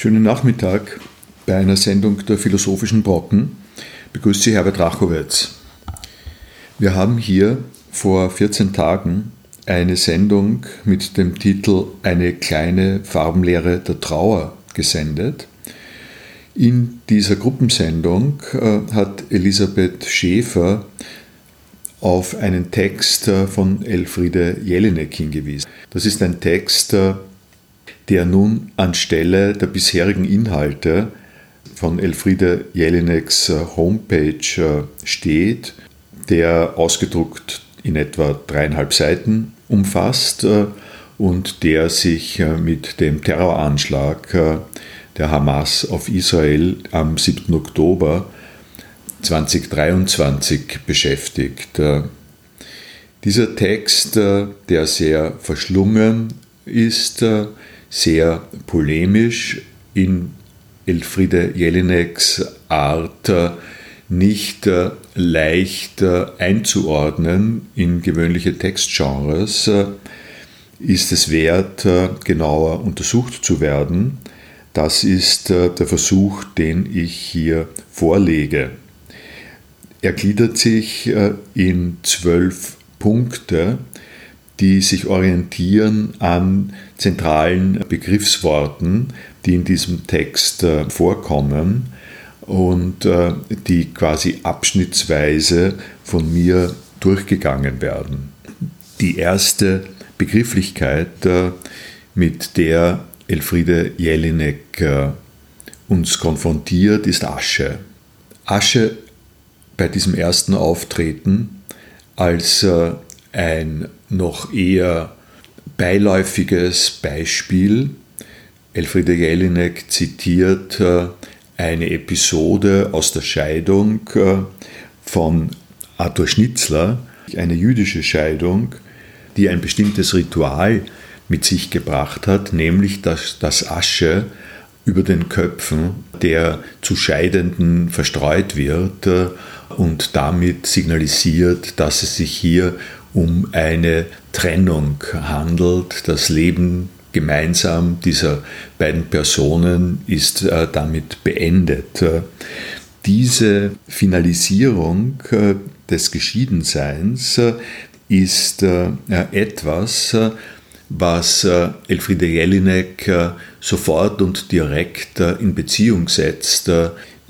Schönen Nachmittag bei einer Sendung der Philosophischen Brocken. Begrüßt Sie Herbert Rachowitz. Wir haben hier vor 14 Tagen eine Sendung mit dem Titel Eine kleine Farbenlehre der Trauer gesendet. In dieser Gruppensendung äh, hat Elisabeth Schäfer auf einen Text äh, von Elfriede Jelinek hingewiesen. Das ist ein Text, äh, der nun anstelle der bisherigen Inhalte von Elfriede Jelineks äh, Homepage äh, steht, der ausgedruckt in etwa dreieinhalb Seiten umfasst äh, und der sich mit dem Terroranschlag der Hamas auf Israel am 7. Oktober 2023 beschäftigt. Dieser Text, der sehr verschlungen ist, sehr polemisch in Elfriede Jelineks Art nicht äh, leicht äh, einzuordnen in gewöhnliche Textgenres, äh, ist es wert, genauer untersucht zu werden. Das ist der Versuch, den ich hier vorlege. Er gliedert sich in zwölf Punkte, die sich orientieren an zentralen Begriffsworten, die in diesem Text äh, vorkommen und äh, die quasi abschnittsweise von mir durchgegangen werden. Die erste Begrifflichkeit, äh, mit der Elfriede Jelinek uns konfrontiert, ist Asche. Asche bei diesem ersten Auftreten als ein noch eher beiläufiges Beispiel. Elfriede Jelinek zitiert äh, eine Episode aus der Scheidung äh, von Arthur Schnitzler, eine jüdische Scheidung, die ein bestimmtes Ritual mit sich gebracht hat, nämlich dass das Asche über den Köpfen der zu Scheidenden verstreut wird äh, und damit signalisiert, dass es sich hier um eine Trennung handelt. Das Leben gemeinsam dieser beiden Personen ist äh, damit beendet. Diese Finalisierung äh, des Geschiedenseins äh, ist etwas, was Elfriede Jelinek sofort und direkt in Beziehung setzt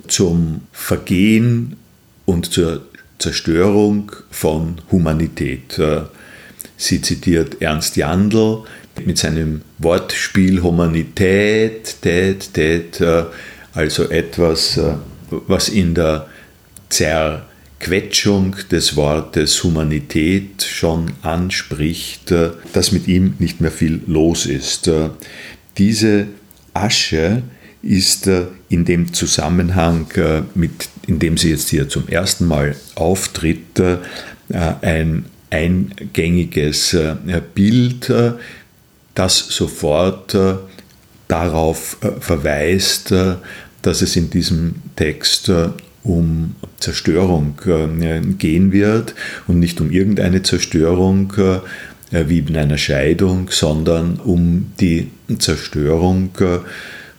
zum Vergehen und zur Zerstörung von Humanität. Äh, sie zitiert Ernst Jandl mit seinem Wortspiel Humanität, tät, tät, äh, also etwas, äh, was in der Zerquetschung des Wortes Humanität schon anspricht, dass mit ihm nicht mehr viel los ist. Diese Asche ist in dem Zusammenhang, mit, in dem sie jetzt hier zum ersten Mal auftritt, äh, ein eingängiges äh, Bild, äh, das sofort darauf verweist, dass es in diesem Text um Zerstörung gehen wird und nicht um irgendeine Zerstörung wie in einer Scheidung, sondern um die Zerstörung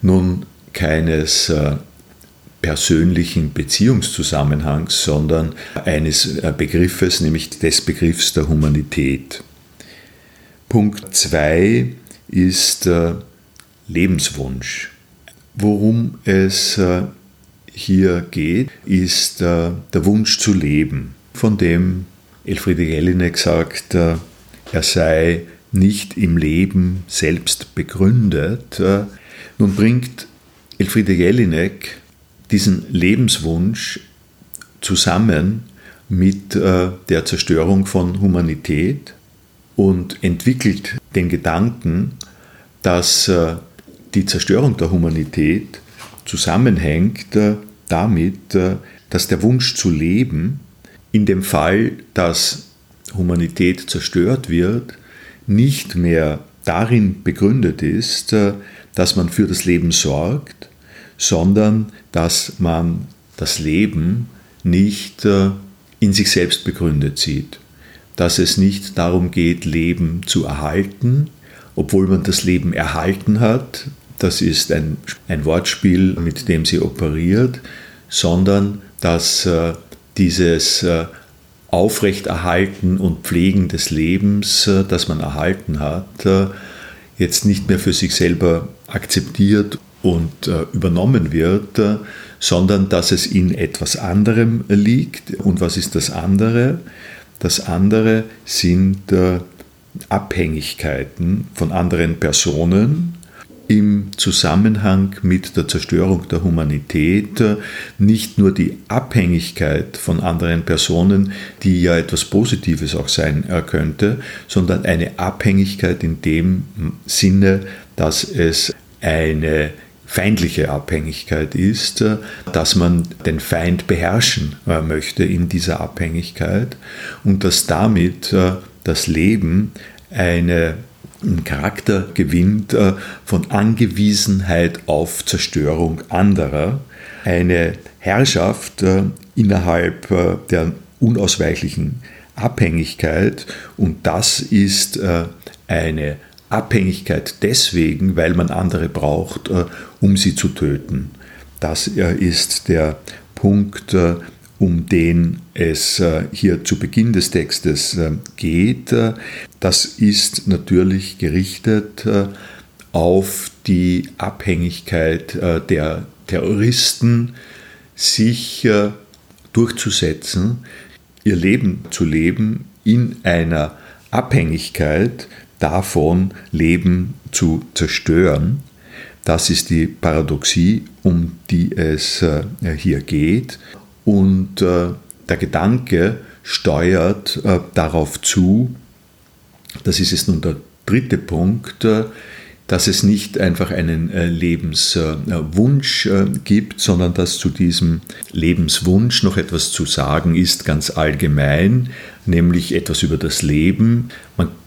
nun keines persönlichen Beziehungszusammenhangs, sondern eines äh, Begriffes, nämlich des Begriffs der Humanität. Punkt 2 ist äh, Lebenswunsch. Worum es hier geht, ist der Wunsch zu leben, von dem Elfriede Jelinek sagt, er sei nicht im Leben selbst begründet, nun bringt Elfriede Jelinek diesen Lebenswunsch zusammen mit äh, der Zerstörung von Humanität und entwickelt den Gedanken, dass äh, die Zerstörung der Humanität zusammenhängt äh, damit, dass der Wunsch zu leben in dem Fall, dass Humanität zerstört wird, nicht mehr darin begründet ist, dass man für das Leben sorgt, sondern dass man das Leben nicht äh, in sich selbst begründet sieht. Dass es nicht darum geht, Leben zu erhalten, obwohl man das Leben erhalten hat, das ist ein, ein Wortspiel, mit dem sie operiert, sondern dass äh, dieses äh, Aufrechterhalten und Pflegen des Lebens, äh, das man erhalten hat, äh, jetzt nicht mehr für sich selber akzeptiert und äh, übernommen wird, äh, sondern dass es in etwas anderem liegt. Und was ist das andere? Das andere sind äh, Abhängigkeiten von anderen Personen, im Zusammenhang mit der Zerstörung der Humanität nicht nur die Abhängigkeit von anderen Personen, die ja etwas Positives auch sein könnte, sondern eine Abhängigkeit in dem Sinne, dass es eine feindliche Abhängigkeit ist, dass man den Feind beherrschen äh, möchte in dieser Abhängigkeit und dass damit äh, das Leben eine einen Charakter gewinnt äh, von Angewiesenheit auf Zerstörung anderer, eine Herrschaft äh, innerhalb äh, der unausweichlichen Abhängigkeit und das ist eine Abhängigkeit deswegen, weil man andere braucht, um sie zu töten. Das ist der Punkt, um den es äh, hier zu Beginn des Textes äh, geht, äh, das ist natürlich gerichtet auf die Abhängigkeit der Terroristen, sich durchzusetzen, ihr Leben zu leben in einer Abhängigkeit davon, Leben zu zerstören. Das ist die Paradoxie, um die es hier geht. Und äh, der Gedanke steuert äh, darauf zu, das ist jetzt nun der dritte Punkt, äh, dass es nicht einfach einen äh, Lebenswunsch äh, gibt, sondern dass zu diesem Lebenswunsch noch etwas zu sagen ist, ganz allgemein, nämlich etwas über das Leben.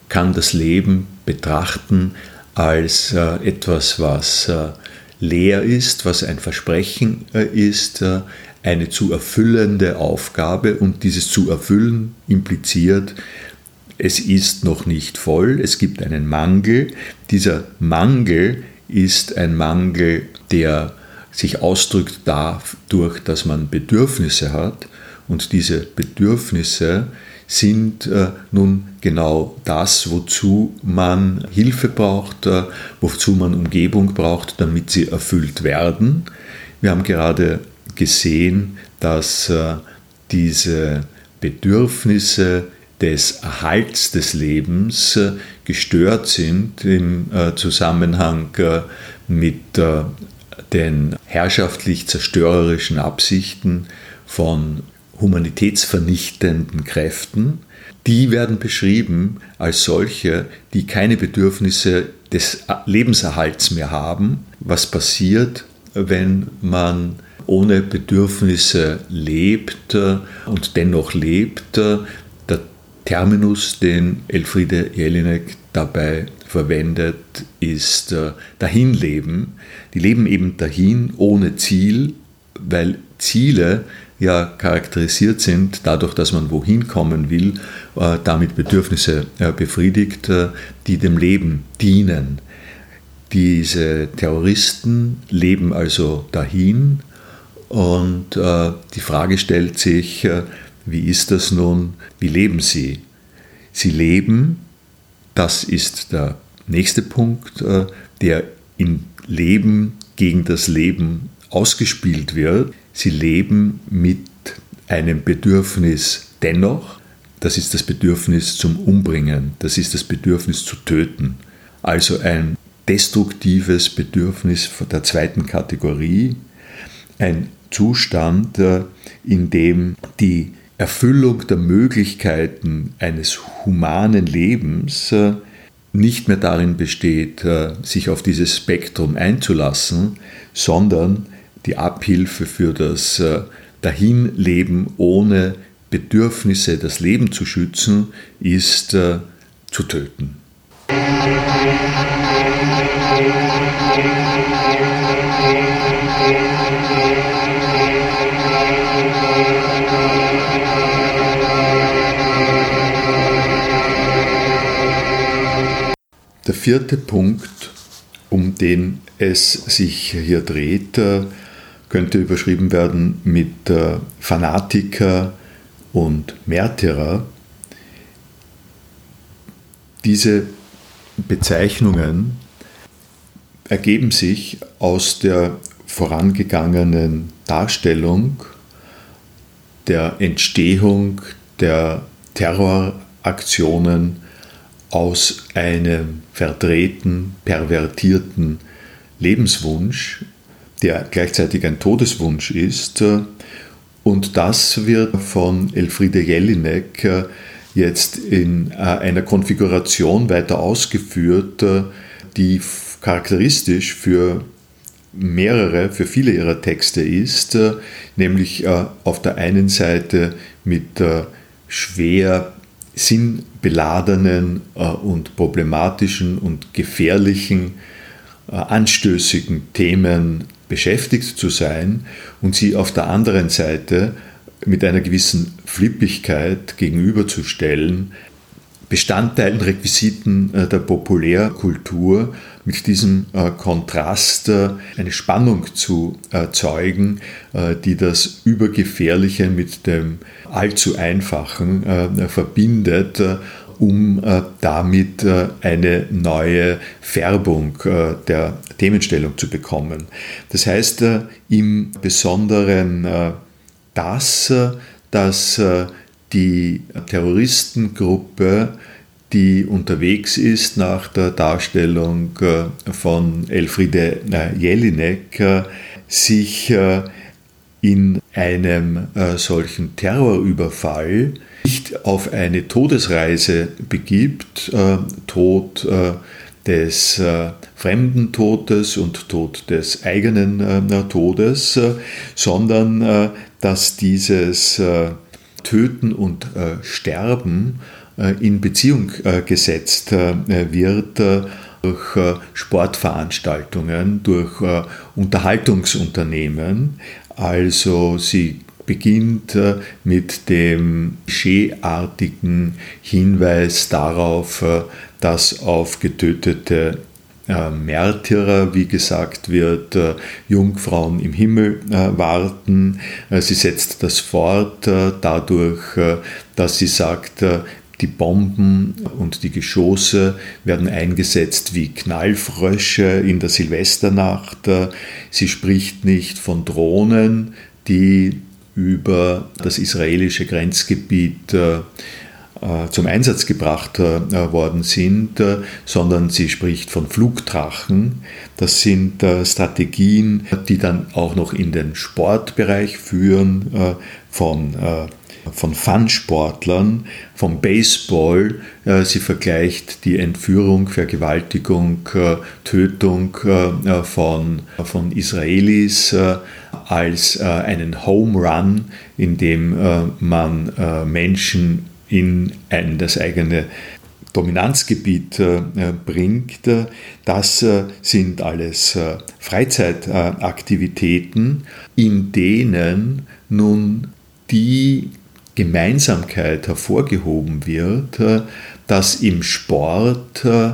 Kann das Leben betrachten als äh, etwas, was leer ist, was ein Versprechen ist, eine zu erfüllende Aufgabe. Und dieses zu erfüllen impliziert, es ist noch nicht voll, es gibt einen Mangel. Dieser Mangel ist ein Mangel, der sich ausdrückt dadurch, dass man Bedürfnisse hat. Und diese Bedürfnisse sind äh, nun genau das, wozu man Hilfe braucht, äh, wozu man Umgebung braucht, damit sie erfüllt werden. Wir haben gerade gesehen, dass äh, diese Bedürfnisse des Erhalts des Lebens gestört sind im Zusammenhang mit den herrschaftlich zerstörerischen Absichten von humanitätsvernichtenden Kräften. Die werden beschrieben als solche, die keine Bedürfnisse des Lebenserhalts mehr haben. Was passiert, wenn man ohne Bedürfnisse lebt und dennoch lebt. Der Terminus, den Elfriede Jelinek dabei verwendet, ist äh, Dahinleben. Die leben eben dahin ohne Ziel, weil Ziele ja charakterisiert sind dadurch, dass man wohin kommen will, äh, damit Bedürfnisse äh, befriedigt, die dem Leben dienen. Diese Terroristen leben also dahin und äh, die Frage stellt sich, äh, wie ist das nun, wie leben Sie? Sie leben, das ist der nächste Punkt, äh, der im Leben gegen das Leben ausgespielt wird. Sie leben mit einem Bedürfnis dennoch, das ist das Bedürfnis zum Umbringen, das ist das Bedürfnis zu töten. Also ein destruktives Bedürfnis der zweiten Kategorie, ein Zustand, äh, in dem die Erfüllung der Möglichkeiten eines humanen Lebens äh, nicht mehr darin besteht, äh, sich auf dieses Spektrum einzulassen, sondern die Abhilfe für das Dahinleben ohne Bedürfnisse, das Leben zu schützen, ist zu töten. Der vierte Punkt, um den es sich hier dreht, könnte überschrieben werden mit Fanatiker und Märtyrer. Diese Bezeichnungen ergeben sich aus der vorangegangenen Darstellung der Entstehung der Terroraktionen aus einem verdrehten, pervertierten Lebenswunsch, der gleichzeitig ein Todeswunsch ist. Und das wird von Elfriede Jelinek jetzt in äh, einer Konfiguration weiter ausgeführt, die charakteristisch für mehrere, für viele ihrer Texte ist, äh, nämlich äh, auf der einen Seite mit äh, schwer sinnbeladenen und problematischen und gefährlichen, anstößigen Themen beschäftigt zu sein und sie auf der anderen Seite mit einer gewissen Flippigkeit gegenüberzustellen, Bestandteilen, Requisiten der Populärkultur mit diesem äh, Kontrast äh, eine Spannung zu erzeugen, äh, die das Übergefährliche mit dem allzu Einfachen verbindet um damit eine neue Färbung der Themenstellung zu bekommen. Das heißt im Besonderen das, dass die Terroristengruppe die unterwegs ist nach der Darstellung äh, von Elfriede äh, Jelinek, äh, sich in einem solchen Terrorüberfall nicht auf eine Todesreise begibt, Tod des fremden Todes und Tod des eigenen Todes, sondern dass dieses Töten und Sterben äh, in Beziehung äh, gesetzt äh, wird durch Sportveranstaltungen, durch Unterhaltungsunternehmen. Also sie beginnt mit dem klischeeartigen Hinweis darauf, dass auf getötete Märtyrer, wie gesagt wird, Jungfrauen im Himmel warten. Sie setzt das fort dadurch, dass sie sagt, die Bomben und die Geschosse werden eingesetzt wie Knallfrösche in der Silvesternacht. Sie spricht nicht von Drohnen, die über das israelische Grenzgebiet äh, zum Einsatz gebracht äh, worden sind, äh, sondern sie spricht von Flugdrachen. Das sind Strategien, die dann auch noch in den Sportbereich führen, von von Fun-Sportlern, vom Baseball. Äh, sie vergleicht die Entführung, Vergewaltigung, äh, Tötung äh, von, von Israelis als einen Home Run, in dem man Menschen in ein, das eigene Dominanzgebiet bringt. Das sind alles Freizeitaktivitäten, in denen nun die Gemeinsamkeit hervorgehoben wird, äh, dass im Sport äh,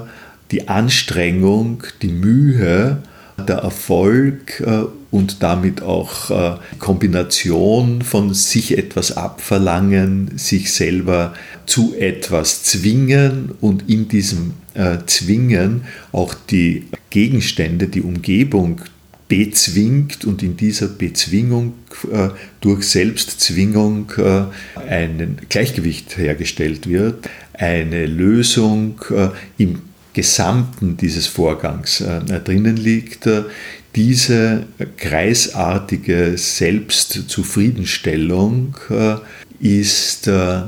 die Anstrengung, die Mühe, der Erfolg äh, und damit auch die Kombination von sich etwas abverlangen, sich selber zu etwas zwingen und in diesem Zwingen auch die Gegenstände, die Umgebung bezwingt und in dieser Bezwingung äh, durch Selbstzwingung äh, ein Gleichgewicht hergestellt wird, eine Lösung äh, im Gesamten dieses Vorgangs äh, drinnen liegt. Diese kreisartige Selbstzufriedenstellung äh, ist äh,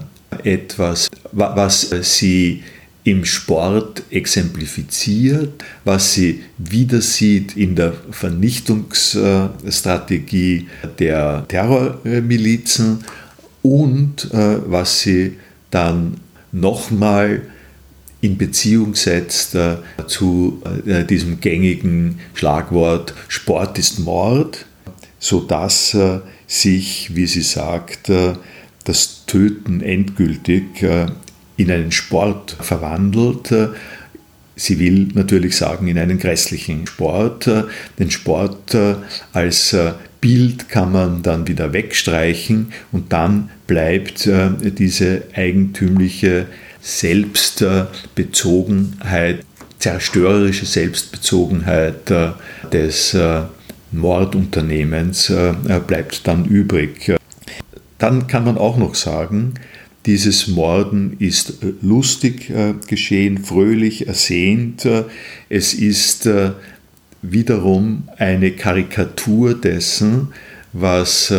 etwas, was sie im Sport exemplifiziert, was sie wieder sieht in der Vernichtungsstrategie der Terrormilizen und äh, was sie dann nochmal in Beziehung setzt äh, zu äh, diesem gängigen Schlagwort Sport ist Mord, sodass sich, wie sie sagt, das Töten endgültig in einen Sport verwandelt, Sie will natürlich sagen, in einen grässlichen Sport. Den Sport als Bild kann man dann wieder wegstreichen und dann bleibt diese eigentümliche Selbstbezogenheit, zerstörerische Selbstbezogenheit des Mordunternehmens bleibt dann übrig. Dann kann man auch noch sagen, dieses Morden ist äh, lustig äh, geschehen, fröhlich, ersehnt. Es ist äh, wiederum eine Karikatur dessen, was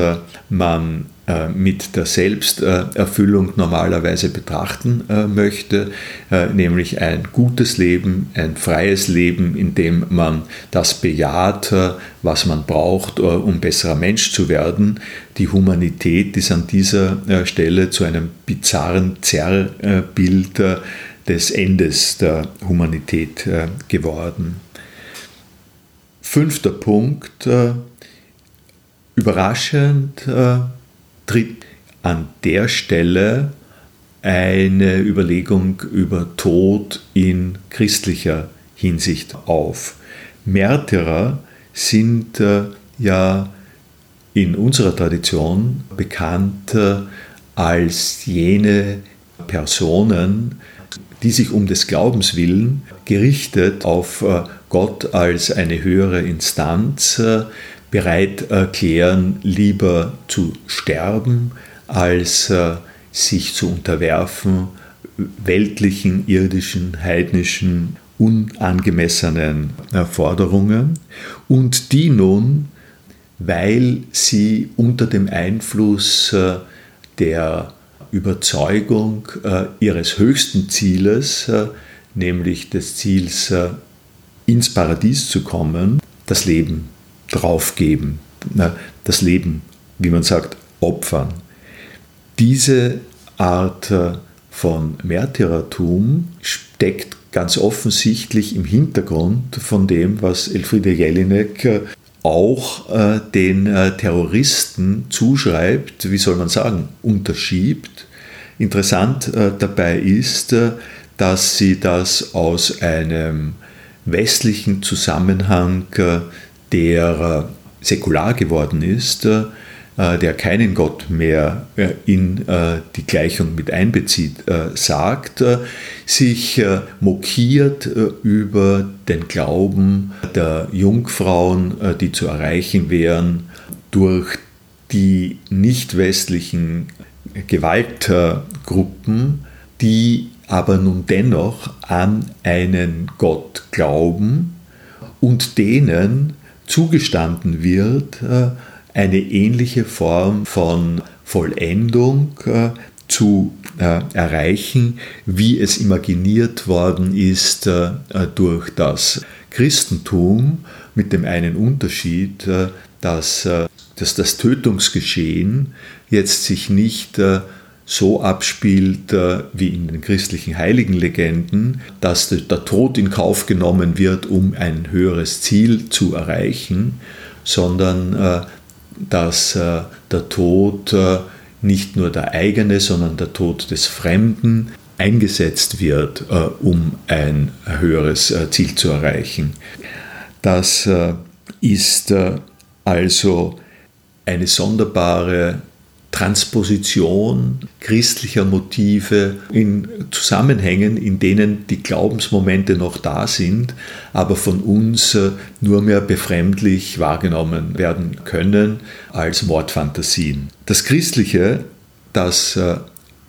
man äh, mit der Selbsterfüllung normalerweise betrachten äh, möchte, äh, nämlich ein gutes Leben, ein freies Leben, in dem man das bejaht, was man braucht, um besserer Mensch zu werden. Die Humanität ist an dieser Stelle zu einem bizarren Zerrbild des Endes der Humanität geworden. Fünfter Punkt. Überraschend an der Stelle eine Überlegung über Tod in christlicher Hinsicht auf. Märtyrer sind äh, ja in unserer Tradition bekannt äh, als jene Personen, die sich um des Glaubens willen gerichtet auf äh, Gott als eine höhere Instanz bereit erklären, lieber zu sterben, als äh, sich zu unterwerfen weltlichen, irdischen, heidnischen, unangemessenen Forderungen. Und die nun, weil sie unter dem Einfluss äh, der Überzeugung äh, ihres höchsten Zieles, nämlich des Ziels ins Paradies zu kommen, das Leben draufgeben, das Leben, wie man sagt, opfern. Diese Art äh, von Märtyrertum steckt ganz offensichtlich im Hintergrund von dem, was Elfriede Jelinek äh, auch äh, den Terroristen zuschreibt, wie soll man sagen, unterschiebt. Interessant dabei ist, dass sie das aus einem westlichen Zusammenhang der äh, säkular geworden ist, äh, der keinen Gott mehr äh, in die Gleichung mit einbezieht, sagt, sich mokiert über den Glauben der Jungfrauen, die zu erreichen wären durch die nicht westlichen Gewaltgruppen, die aber nun dennoch an einen Gott glauben und denen zugestanden wird, äh, eine ähnliche Form von Vollendung äh, zu äh, erreichen, wie es imaginiert worden ist durch das Christentum, mit dem einen Unterschied, dass, dass das Tötungsgeschehen jetzt sich nicht so abspielt äh, wie in den christlichen Heiligenlegenden, dass der Tod in Kauf genommen wird, um ein höheres Ziel zu erreichen, sondern äh, dass äh, der Tod nicht nur der eigene, sondern der Tod des Fremden eingesetzt wird, um ein höheres Ziel zu erreichen. Das ist also eine sonderbare Transposition christlicher Motive in Zusammenhängen, in denen die Glaubensmomente noch da sind, aber von uns äh, nur mehr befremdlich wahrgenommen werden können als Mordfantasien. Das Christliche, das äh,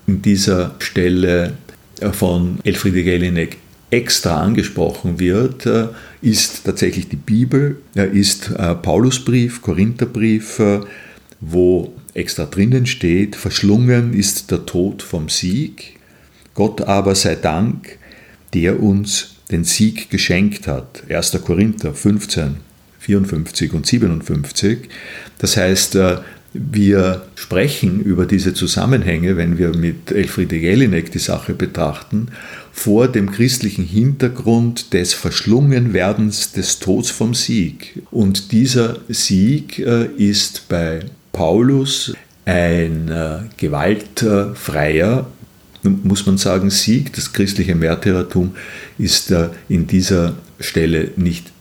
in dieser Stelle äh, von Elfriede Jelinek extra angesprochen wird, ist tatsächlich die Bibel, ist Paulusbrief, Korintherbrief, wo extra drinnen steht, verschlungen ist der Tod vom Sieg, Gott aber sei Dank, der uns den Sieg geschenkt hat. 1. Korinther 15, 54 und 57. Das heißt, äh, wir sprechen über diese Zusammenhänge, wenn wir mit Elfriede Jelinek die Sache betrachten, vor dem christlichen Hintergrund des Verschlungenwerdens des Todes vom Sieg. Und dieser Sieg äh, ist bei Paulus ein äh, gewaltfreier, muss man sagen, Sieg. Das christliche Märtyrertum ist in dieser Stelle nicht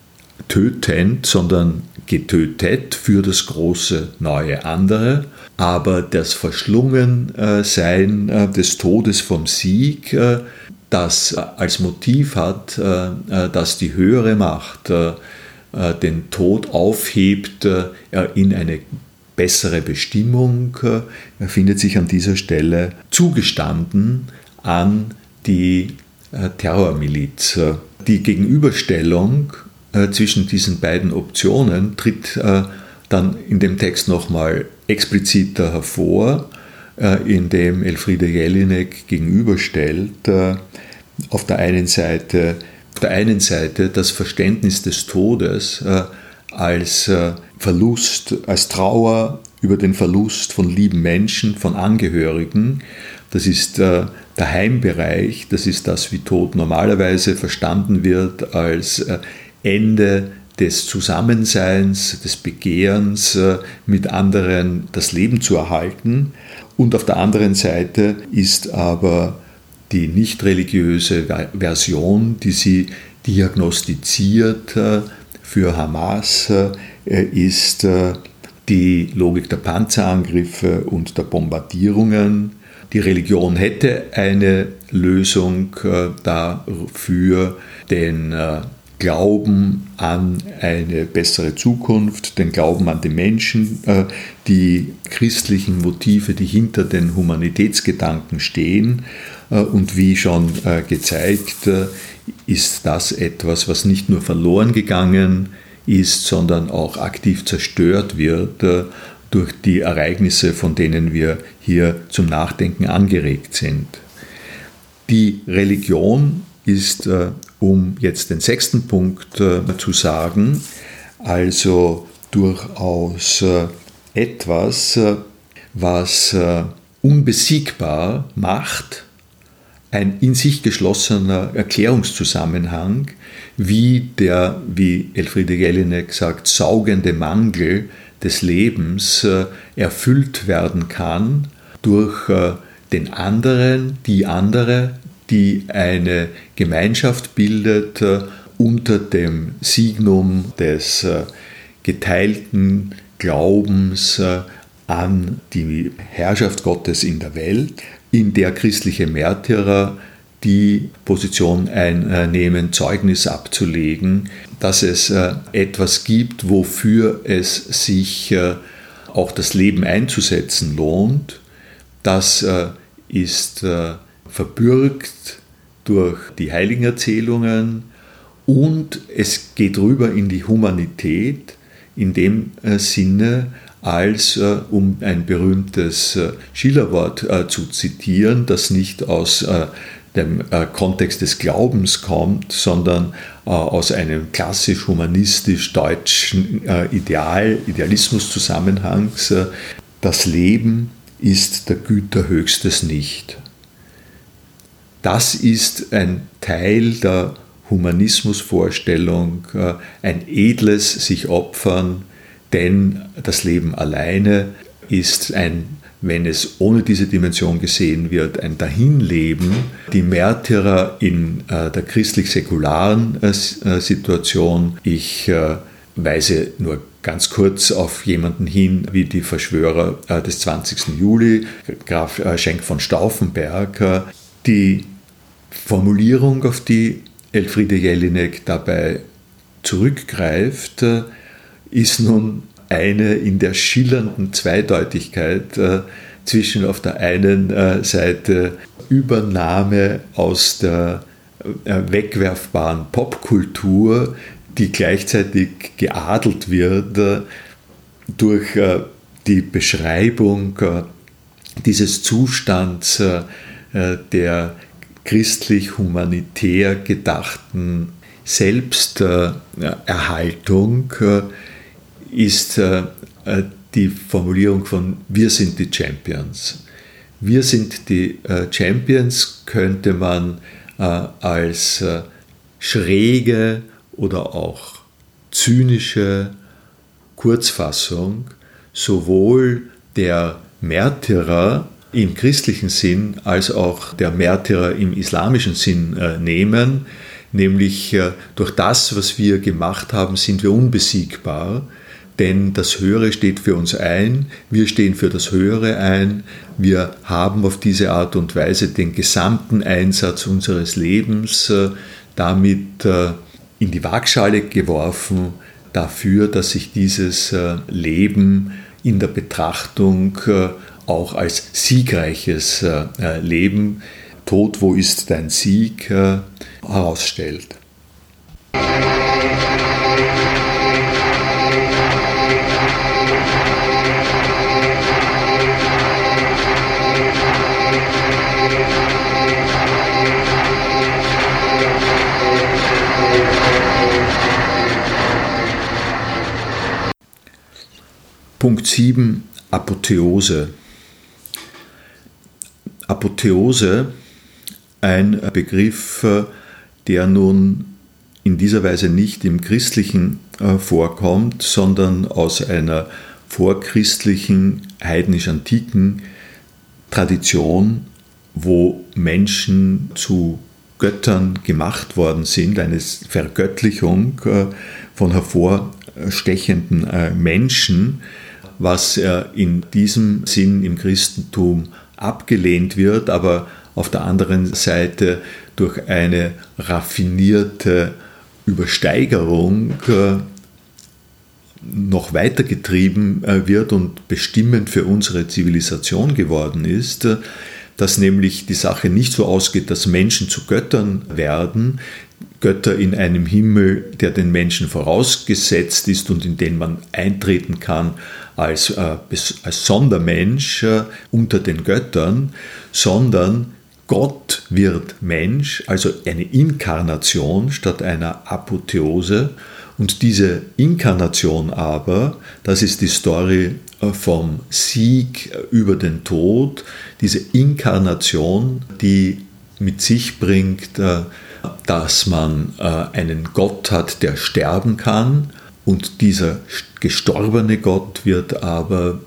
tötend, sondern getötet für das große neue andere. Aber das Verschlungensein äh, des Todes vom Sieg, äh, das als Motiv hat, äh, dass die höhere Macht den Tod aufhebt in eine bessere Bestimmung, findet sich an dieser Stelle zugestanden an die Terrormiliz. Die Gegenüberstellung äh, zwischen diesen beiden Optionen tritt äh, dann in dem Text nochmal expliziter hervor, äh, indem Elfriede Jelinek gegenüberstellt auf der einen Seite, auf der einen Seite das Verständnis des Todes als Verlust, als Trauer über den Verlust von lieben Menschen, von Angehörigen. Das ist der Heimbereich, das ist das, wie Tod normalerweise verstanden wird als Ende des Zusammenseins, des Begehrens äh, mit anderen das Leben zu erhalten. Und auf der anderen Seite ist aber die nicht religiöse Version, die sie diagnostiziert äh, für Hamas, äh, ist die Logik der Panzerangriffe und der Bombardierungen. Die Religion hätte eine Lösung dafür, denn Glauben an eine bessere Zukunft, den Glauben an die Menschen, äh, die christlichen Motive, die hinter den Humanitätsgedanken stehen. Äh, und wie schon äh, gezeigt, ist das etwas, was nicht nur verloren gegangen ist, sondern auch aktiv zerstört wird durch die Ereignisse, von denen wir hier zum Nachdenken angeregt sind. Die Religion ist um jetzt den sechsten Punkt äh, zu sagen, also durchaus äh, etwas, äh, was äh, unbesiegbar macht, ein in sich geschlossener Erklärungszusammenhang, wie der, wie Elfriede Jelinek sagt, saugende Mangel des Lebens äh, erfüllt werden kann durch äh, den anderen, die andere, die eine Gemeinschaft bildet äh, unter dem Signum des geteilten Glaubens an die Herrschaft Gottes in der Welt, in der christliche Märtyrer die Position einnehmen, Zeugnis abzulegen, dass es etwas gibt, wofür es sich auch das Leben einzusetzen lohnt. Das ist verbürgt durch die Heiligenerzählungen und es geht rüber in die Humanität in dem äh, Sinne, als, äh, um ein berühmtes äh, Schillerwort zu zitieren, das nicht aus dem Kontext des Glaubens kommt, sondern aus einem klassisch humanistisch-deutschen Ideal, Idealismus-Zusammenhangs. Das Leben ist der Güter höchstes nicht. Das ist ein Teil der Humanismusvorstellung, äh, ein edles sich opfern, denn das Leben alleine ist ein, wenn es ohne diese Dimension gesehen wird, ein Dahinleben. Die Märtyrer in äh, der christlich-säkularen äh, Situation, ich weise nur ganz kurz auf jemanden hin wie die Verschwörer des 20. Juli, Graf Schenk von Stauffenberg, die Formulierung, auf die Elfriede Jelinek dabei zurückgreift, äh, ist nun eine in der schillernden Zweideutigkeit äh, zwischen auf der einen äh, Seite Übernahme aus der wegwerfbaren Popkultur, die gleichzeitig geadelt wird durch die Beschreibung dieses Zustands der christlich-humanitär gedachten Selbsterhaltung äh, ist äh, die Formulierung von Wir sind die Champions. Wir sind die äh, Champions könnte man als schräge oder auch zynische Kurzfassung sowohl der Märtyrer im christlichen Sinn als auch der Märtyrer im islamischen Sinn nehmen. Nämlich durch das, was wir gemacht haben, sind wir unbesiegbar denn das Höhere steht für uns ein, wir stehen für das Höhere ein, wir haben auf diese Art und Weise den gesamten Einsatz unseres Lebens äh, damit äh, in die Waagschale geworfen dafür, dass sich dieses äh, Leben in der Betrachtung auch als siegreiches Leben, Tod, wo ist dein Sieg, herausstellt. Punkt 7 Apotheose. Apotheose, ein Begriff, der nun in dieser Weise nicht im Christlichen äh, vorkommt, sondern aus einer vorchristlichen, heidnisch-antiken Tradition, wo Menschen zu Göttern gemacht worden sind, eine Vergöttlichung äh, von hervorstechenden äh, Menschen, was in diesem Sinn im Christentum abgelehnt wird, aber auf der anderen Seite durch eine raffinierte Übersteigerung äh, noch weitergetrieben äh, wird und bestimmend für unsere Zivilisation geworden ist, äh, dass nämlich die Sache nicht so ausgeht, dass Menschen zu Göttern werden, Götter in einem Himmel, der den Menschen vorausgesetzt ist und in den man eintreten kann als, äh, als Sondermensch äh, unter den Göttern, sondern Gott wird Mensch, also eine Inkarnation statt einer Apotheose. Und diese Inkarnation aber, das ist die Story äh, vom Sieg über den Tod, diese Inkarnation, die mit sich bringt, äh, dass man äh, einen Gott hat, der sterben kann und dieser gestorbene Gott wird aber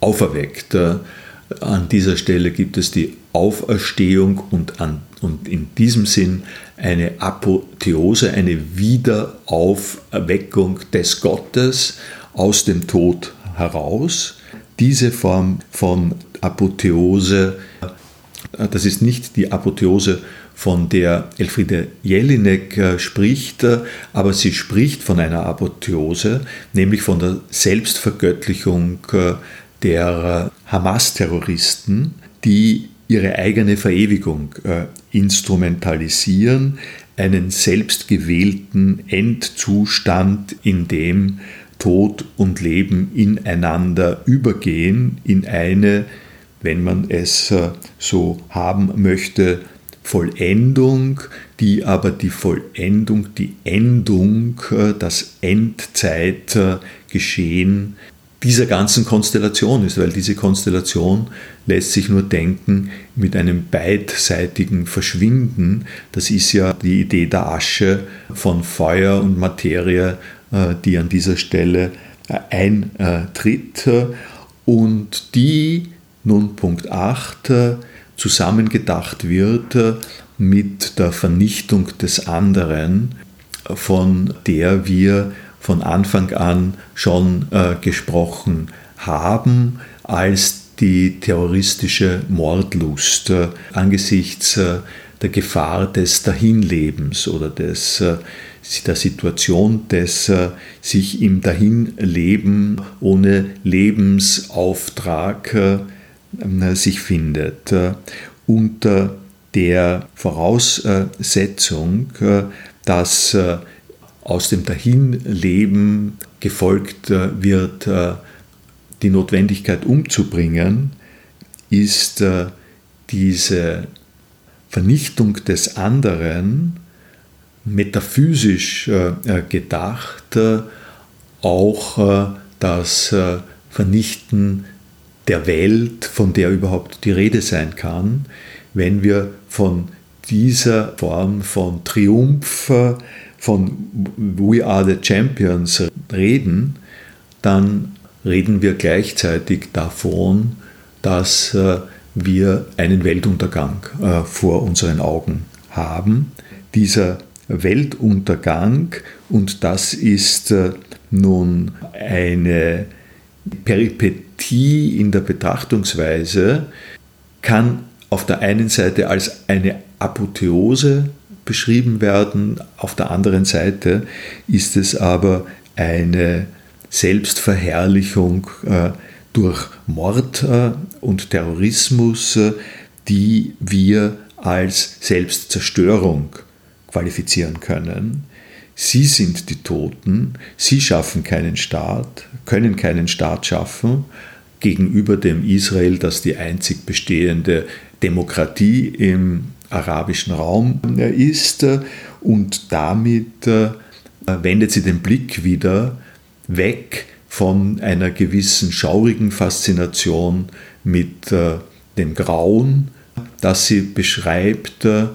auferweckt. An dieser Stelle gibt es die Auferstehung und, an, und in diesem Sinn eine Apotheose, eine Wiederauferweckung des Gottes aus dem Tod heraus. Diese Form von Apotheose, das ist nicht die Apotheose, von der Elfriede Jelinek äh, spricht, äh, aber sie spricht von einer Apotheose, nämlich von der Selbstvergöttlichung äh, der Hamas-Terroristen, die ihre eigene Verewigung instrumentalisieren, einen selbstgewählten Endzustand, in dem Tod und Leben ineinander übergehen, in eine, wenn man es so haben möchte, Vollendung, die aber die Vollendung, die Endung, äh, das Endzeitgeschehen dieser ganzen Konstellation ist, weil diese Konstellation lässt sich nur denken mit einem beidseitigen Verschwinden. Das ist ja die Idee der Asche von Feuer und Materie, äh, die an dieser Stelle äh, eintritt und die nun Punkt 8 zusammengedacht wird mit der Vernichtung des anderen, von der wir von Anfang an schon äh, gesprochen haben, als die terroristische Mordlust äh, angesichts äh, der Gefahr des Dahinlebens oder des, äh, der Situation des äh, sich im Dahinleben ohne Lebensauftrag äh, sich findet. unter der Voraussetzung, dass aus dem Dahinleben gefolgt äh, wird, äh, die Notwendigkeit umzubringen, ist äh, diese Vernichtung des anderen metaphysisch gedacht auch das Vernichten der Welt, von der überhaupt die Rede sein kann, wenn wir von dieser Form von Triumph von We are the Champions reden, dann reden wir gleichzeitig davon, dass äh, wir einen Weltuntergang äh, vor unseren Augen haben. Dieser Weltuntergang, und das ist äh, nun eine Peripetie in der Betrachtungsweise, kann auf der einen Seite als eine Apotheose beschrieben werden, auf der anderen Seite ist es aber eine Selbstverherrlichung äh, durch Mord äh, und Terrorismus, äh, die wir als Selbstzerstörung qualifizieren können. Sie sind die Toten, sie schaffen keinen Staat, können keinen Staat schaffen gegenüber dem Israel, das die einzig bestehende Demokratie im arabischen Raum ist und damit wendet sie den Blick wieder weg von einer gewissen schaurigen Faszination mit äh, dem Grauen, das sie beschreibt äh,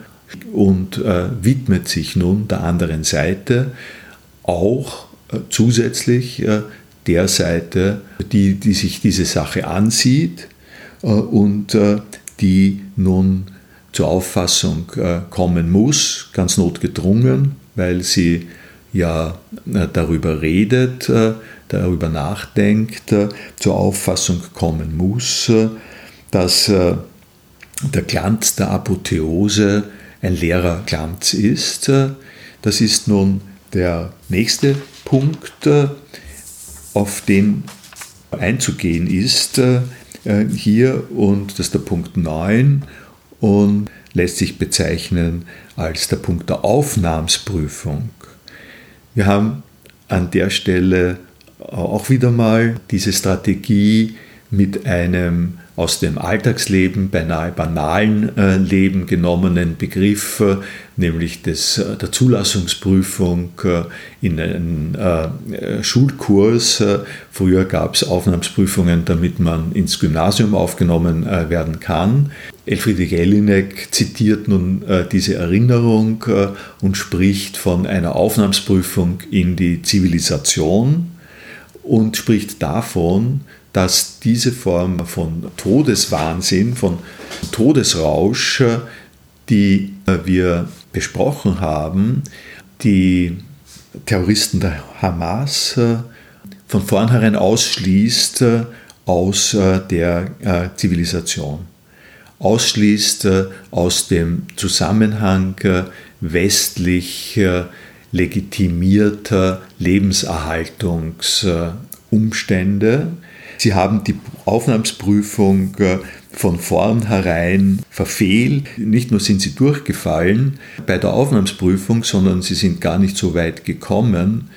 und äh, widmet sich nun der anderen Seite, auch äh, zusätzlich äh, der Seite, die, die sich diese Sache ansieht äh, und die nun zur Auffassung kommen muss, ganz notgedrungen, weil sie ja darüber redet, darüber nachdenkt, zur Auffassung kommen muss, dass der Glanz der Apotheose ein leerer Glanz ist. Das ist nun der nächste Punkt, auf den einzugehen ist hier und das ist der Punkt 9 und lässt sich bezeichnen als der Punkt der Aufnahmsprüfung. Wir haben an der Stelle auch wieder mal diese Strategie mit einem aus dem Alltagsleben, beinahe banalen äh, Leben genommenen Begriff, äh, nämlich des, äh, der Zulassungsprüfung in einen Schulkurs. Früher gab es Aufnahmsprüfungen, damit man ins Gymnasium aufgenommen werden kann. Elfriede Jelinek zitiert nun diese Erinnerung und spricht von einer Aufnahmsprüfung in die Zivilisation und spricht davon, dass diese Form von Todeswahnsinn, von Todesrausch, die wir besprochen haben, die Terroristen der Hamas von vornherein ausschließt aus der Zivilisation, ausschließt aus dem Zusammenhang westlich legitimierter Lebenserhaltungsumstände. Sie haben die Aufnahmsprüfung äh, von vornherein verfehlt. Nicht nur sind sie durchgefallen bei der Aufnahmsprüfung, sondern sie sind gar nicht so weit gekommen,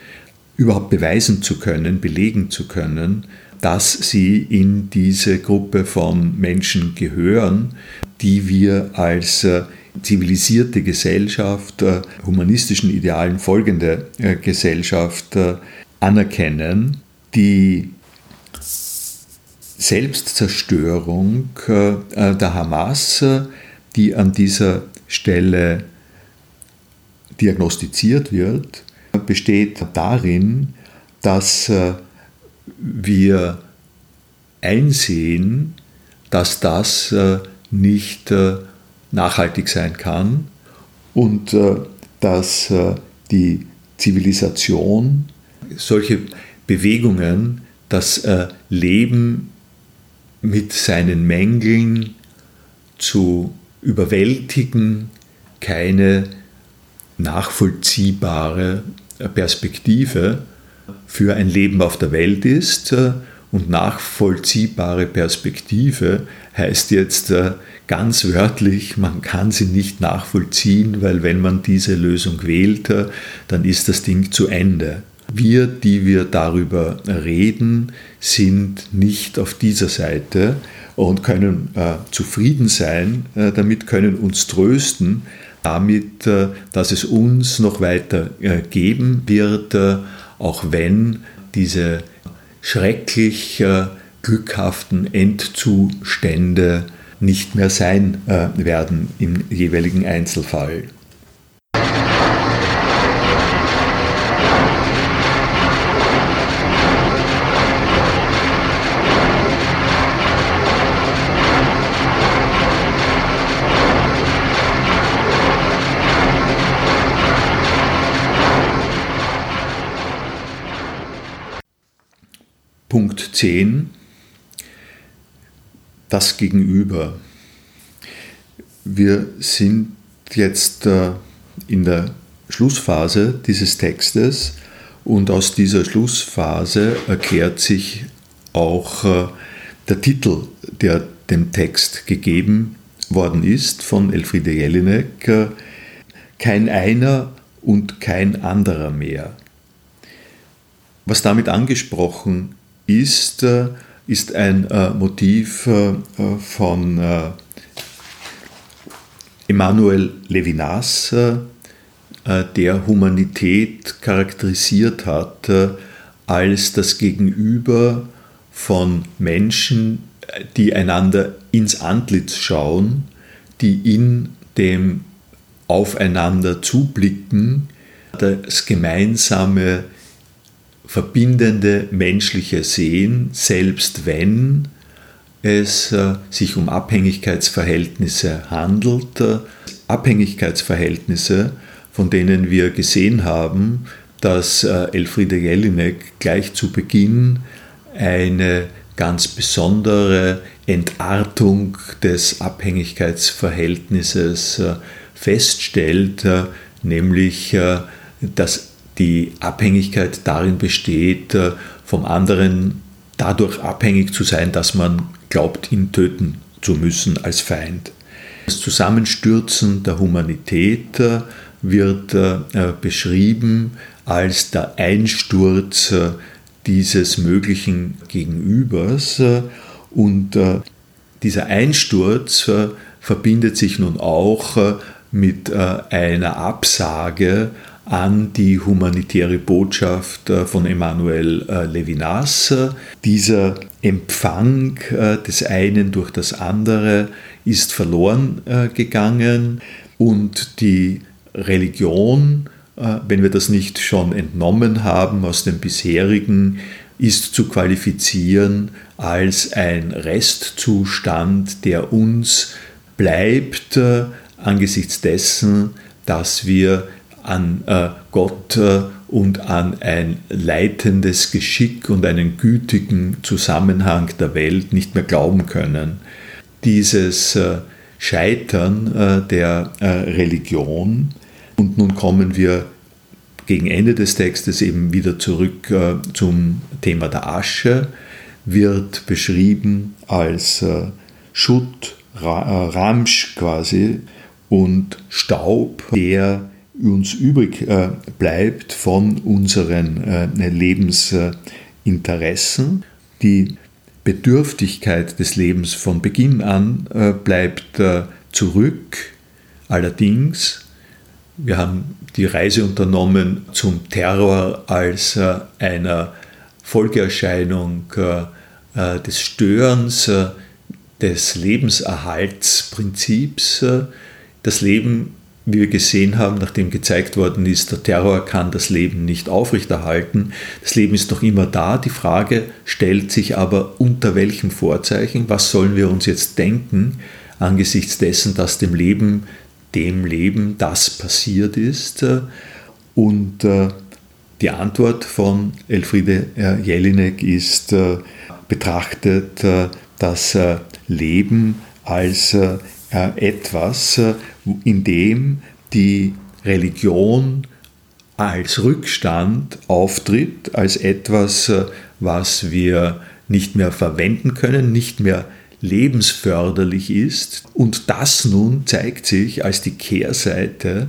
überhaupt beweisen zu können, belegen zu können, dass sie in diese Gruppe von Menschen gehören, die wir als äh, zivilisierte Gesellschaft, äh, humanistischen Idealen folgende Gesellschaft anerkennen, die Selbstzerstörung äh, äh, der Hamas, die an dieser Stelle diagnostiziert wird, besteht darin, dass äh, wir einsehen, dass das nicht nachhaltig sein kann und dass die Zivilisation solche Bewegungen, das Leben mit seinen Mängeln zu überwältigen, keine nachvollziehbare Perspektive für ein Leben auf der Welt ist. Und nachvollziehbare Perspektive heißt jetzt äh, ganz wörtlich, man kann sie nicht nachvollziehen, weil wenn man diese Lösung wählt, äh, dann ist das Ding zu Ende. Wir, die wir darüber reden, sind nicht auf dieser Seite und können äh, zufrieden sein, äh, damit können uns trösten, damit, äh, dass es uns noch weiter äh, geben wird, äh, auch wenn diese schrecklich äh, glückhaften Endzustände nicht mehr sein werden im jeweiligen Einzelfall. Punkt 10, das Gegenüber. Wir sind jetzt äh, in der Schlussphase dieses Textes und aus dieser Schlussphase erklärt sich auch äh, der Titel, der dem Text gegeben worden ist von Elfriede Jelinek, äh, Kein einer und kein anderer mehr. Was damit angesprochen ist, ist ein Motiv von Emmanuel Levinas, äh, der Humanität charakterisiert hat äh, als das Gegenüber von Menschen, die einander ins Antlitz schauen, die in dem Aufeinander zublicken, das gemeinsame verbindende menschliche Sehen, selbst wenn es äh, sich um Abhängigkeitsverhältnisse handelt. Äh, Abhängigkeitsverhältnisse, von denen wir gesehen haben, dass äh, Elfriede Jelinek gleich zu Beginn eine ganz besondere Entartung des Abhängigkeitsverhältnisses feststellt, nämlich dass die Abhängigkeit darin besteht, vom anderen dadurch abhängig zu sein, dass man glaubt, ihn töten zu müssen als Feind. Das Zusammenstürzen der Humanität äh, wird äh, beschrieben als der Einsturz äh, dieses möglichen Gegenübers und dieser Einsturz verbindet sich nun auch mit einer Absage an die humanitäre Botschaft äh, von Emmanuel äh, Levinas. Dieser Empfang äh, des einen durch das andere ist verloren gegangen und die Religion, wenn wir das nicht schon entnommen haben aus dem bisherigen, ist zu qualifizieren als ein Restzustand, der uns bleibt angesichts dessen, dass wir an äh, Gott äh, und an ein leitendes Geschick und einen gütigen Zusammenhang der Welt nicht mehr glauben können. Dieses äh, Scheitern der Religion, und nun kommen wir gegen Ende des Textes eben wieder zurück zum Thema der Asche, wird beschrieben als Schutt, Ramsch quasi und Staub, der uns übrig äh, bleibt von unseren äh, Lebensinteressen. Die Bedürftigkeit des Lebens von Beginn an äh, bleibt zurück. Allerdings, wir haben die Reise unternommen zum Terror als einer Folgeerscheinung des Störens des Lebenserhaltsprinzips. Das Leben wie wir gesehen haben, nachdem gezeigt worden ist, der Terror kann das Leben nicht aufrechterhalten. Das Leben ist noch immer da. Die Frage stellt sich aber, unter welchen Vorzeichen, was sollen wir uns jetzt denken angesichts dessen, dass dem Leben, dem Leben das passiert ist. Und äh, die Antwort von Elfriede äh, Jelinek ist äh, betrachtet das Leben als etwas, in dem die Religion als Rückstand auftritt, als etwas, äh, was wir nicht mehr verwenden können, nicht mehr lebensförderlich ist. Und das nun zeigt sich als die Kehrseite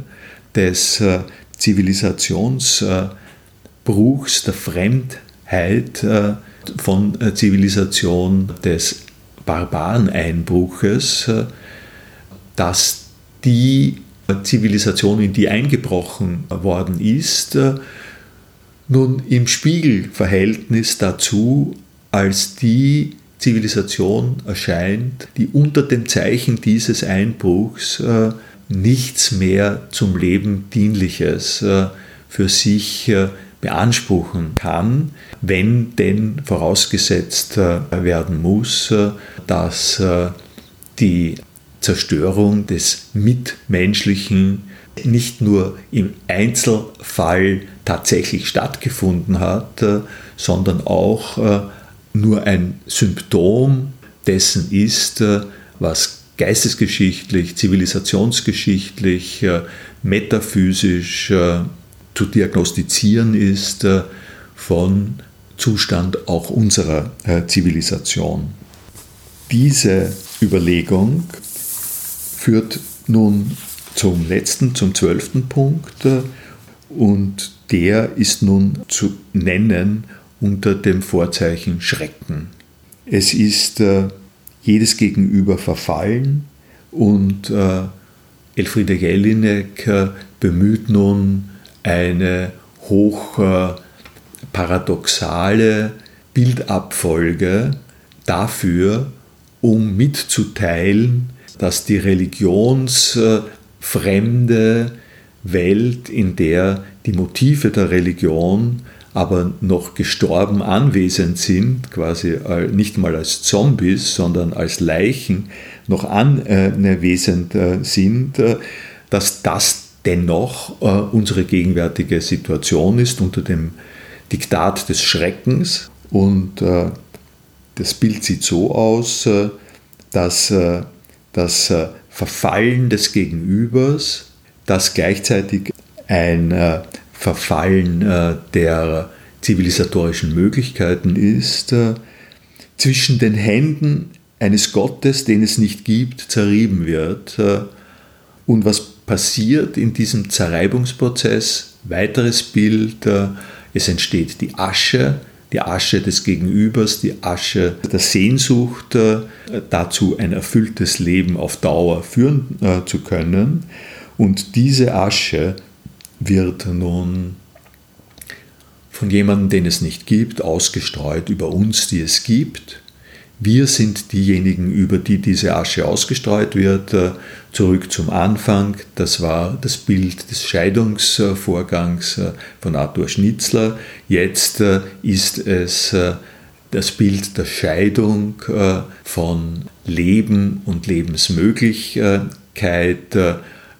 des äh, Zivilisationsbruchs, der Fremdheit äh, von Zivilisation des Barbareneinbruches, dass die Zivilisation, in die eingebrochen worden ist, nun im Spiegelverhältnis dazu als die Zivilisation erscheint, die unter dem Zeichen dieses Einbruchs äh, nichts mehr zum Leben dienliches äh, für sich äh, beanspruchen kann, wenn denn vorausgesetzt werden muss, dass die Zerstörung des Mitmenschlichen nicht nur im Einzelfall tatsächlich stattgefunden hat, äh, sondern auch äh, nur ein Symptom dessen ist, was geistesgeschichtlich, zivilisationsgeschichtlich, metaphysisch zu diagnostizieren ist von Zustand auch unserer Zivilisation. Diese Überlegung führt nun zum letzten, zum zwölften Punkt und der ist nun zu nennen unter dem Vorzeichen Schrecken. Es ist äh, jedes Gegenüber verfallen und äh, Elfriede Jelinek äh, bemüht nun eine hoch äh, paradoxale Bildabfolge dafür, um mitzuteilen, dass die religionsfremde Welt, in der die Motive der Religion aber noch gestorben anwesend sind, quasi nicht mal als Zombies, sondern als Leichen noch anwesend äh, sind, äh, dass das dennoch äh, unsere gegenwärtige Situation ist unter dem Diktat des Schreckens. Und das Bild sieht so aus, dass das Verfallen des Gegenübers, das gleichzeitig ein Verfallen äh, der zivilisatorischen Möglichkeiten ist, äh, zwischen den Händen eines Gottes, den es nicht gibt, zerrieben wird. Äh, und was passiert in diesem Zerreibungsprozess? Weiteres Bild, es entsteht die Asche, die Asche des Gegenübers, die Asche der Sehnsucht, dazu ein erfülltes Leben auf Dauer führen zu können. Und diese Asche wird nun von jemandem, den es nicht gibt, ausgestreut über uns, die es gibt. Wir sind diejenigen, über die diese Asche ausgestreut wird. Zurück zum Anfang, das war das Bild des Scheidungsvorgangs von Arthur Schnitzler. Jetzt ist es das Bild der Scheidung von Leben und Lebensmöglichkeit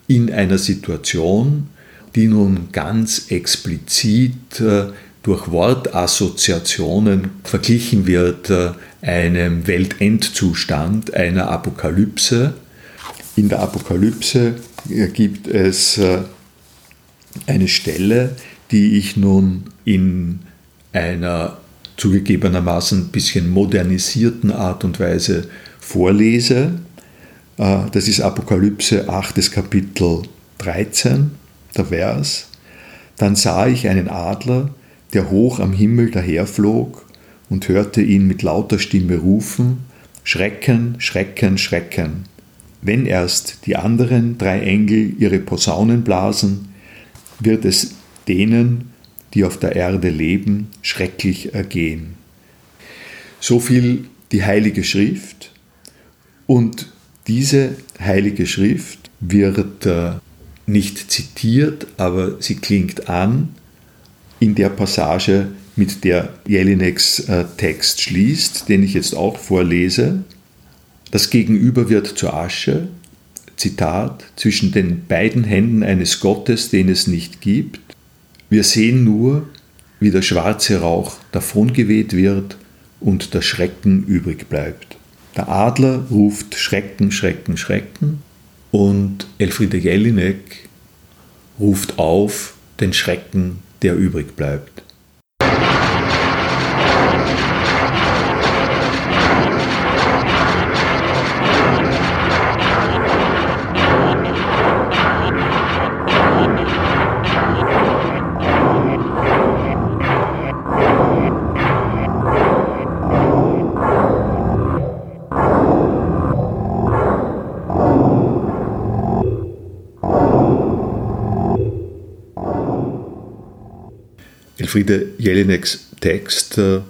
in einer Situation, die nun ganz explizit äh, durch Wortassoziationen verglichen wird äh, einem Weltendzustand, einer Apokalypse. In der Apokalypse äh, gibt es eine Stelle, die ich nun in einer zugegebenermaßen ein bisschen modernisierten Art und Weise vorlese. Das ist Apokalypse 8. Kapitel 13 der Vers, dann sah ich einen Adler, der hoch am Himmel daherflog und hörte ihn mit lauter Stimme rufen, Schrecken, Schrecken, Schrecken. Wenn erst die anderen drei Engel ihre Posaunen blasen, wird es denen, die auf der Erde leben, schrecklich ergehen. So viel die Heilige Schrift und diese Heilige Schrift wird äh, nicht zitiert, aber sie klingt an in der Passage, mit der Jelineks äh, Text schließt, den ich jetzt auch vorlese. Das Gegenüber wird zur Asche, Zitat, zwischen den beiden Händen eines Gottes, den es nicht gibt. Wir sehen nur, wie der schwarze Rauch davongeweht wird und der Schrecken übrig bleibt. Der Adler ruft Schrecken, Schrecken, Schrecken und Elfriede Jelinek ruft auf den Schrecken, der übrig bleibt. Elfriede Jelineks Text, äh,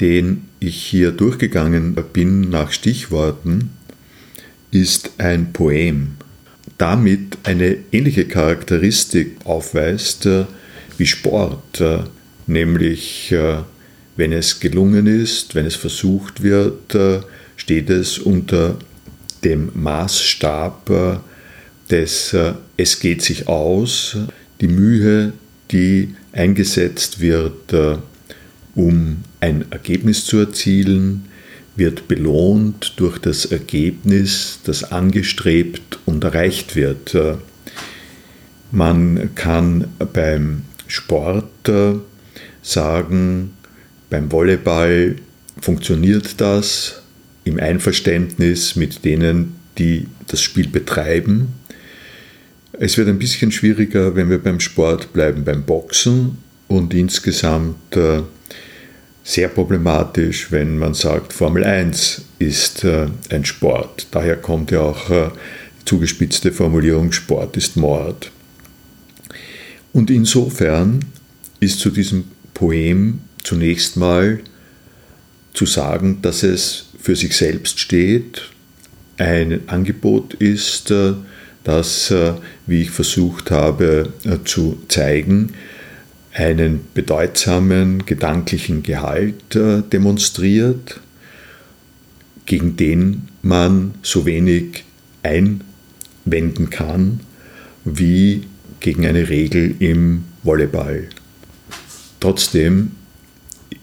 den ich hier durchgegangen bin nach Stichworten, ist ein Poem. Damit eine ähnliche Charakteristik aufweist äh, wie Sport, äh, nämlich wenn es gelungen ist, wenn es versucht wird, steht es unter dem Maßstab des Es geht sich aus, die Mühe, die eingesetzt wird, äh, um ein Ergebnis zu erzielen, wird belohnt durch das Ergebnis, das angestrebt und erreicht wird. Man kann beim Sport sagen, beim Volleyball funktioniert das im Einverständnis mit denen, die das Spiel betreiben. Es wird ein bisschen schwieriger, wenn wir beim Sport bleiben, beim Boxen und insgesamt äh, sehr problematisch, wenn man sagt, Formel 1 ist äh, ein Sport. Daher kommt ja auch äh, die zugespitzte Formulierung, Sport ist Mord. Und insofern ist zu diesem Poem zunächst mal zu sagen, dass es für sich selbst steht, ein Angebot ist, äh, das, äh, wie ich versucht habe äh, zu zeigen, einen bedeutsamen gedanklichen Gehalt demonstriert, gegen den man so wenig einwenden kann wie gegen eine Regel im Volleyball. Trotzdem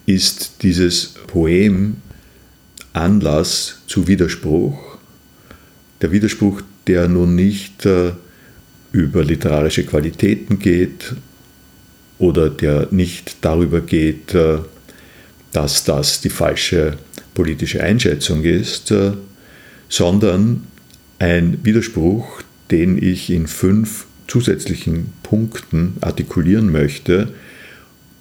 ist dieses Poem Anlass zu Widerspruch. Der Widerspruch, der nun nicht äh, über literarische Qualitäten geht oder der nicht darüber geht, äh, dass das die falsche politische Einschätzung ist, äh, sondern ein Widerspruch, den ich in fünf zusätzlichen Punkten artikulieren möchte,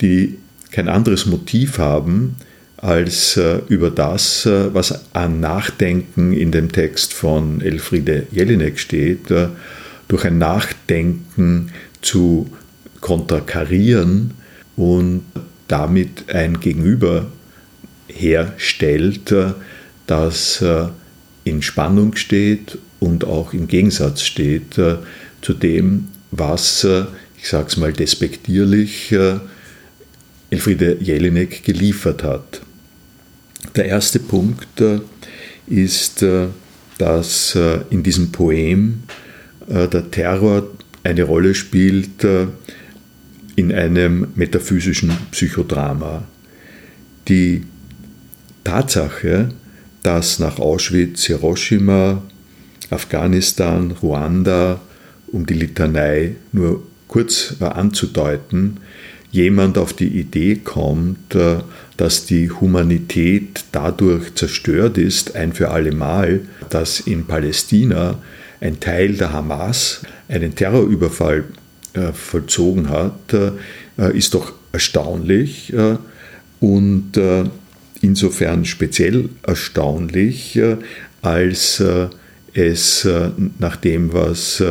die kein anderes Motiv haben, als äh, über das, äh, was an Nachdenken in dem Text von Elfriede Jelinek steht, äh, durch ein Nachdenken zu konterkarieren und damit ein Gegenüber herstellt, äh, das äh, in Spannung steht und auch im Gegensatz steht äh, zu dem, was, ich sage es mal despektierlich, Elfriede Jelinek geliefert hat. Der erste Punkt äh, ist, äh, dass äh, in diesem Poem der Terror eine Rolle spielt in einem metaphysischen Psychodrama. Die Tatsache, dass nach Auschwitz, Hiroshima, Afghanistan, Ruanda, um die Litanei nur kurz anzudeuten, jemand auf die Idee kommt, dass die Humanität dadurch zerstört ist, ein für alle Mal, dass in Palästina ein Teil der Hamas einen Terrorüberfall äh, vollzogen hat, äh, ist doch erstaunlich und insofern speziell erstaunlich, als es nach dem, was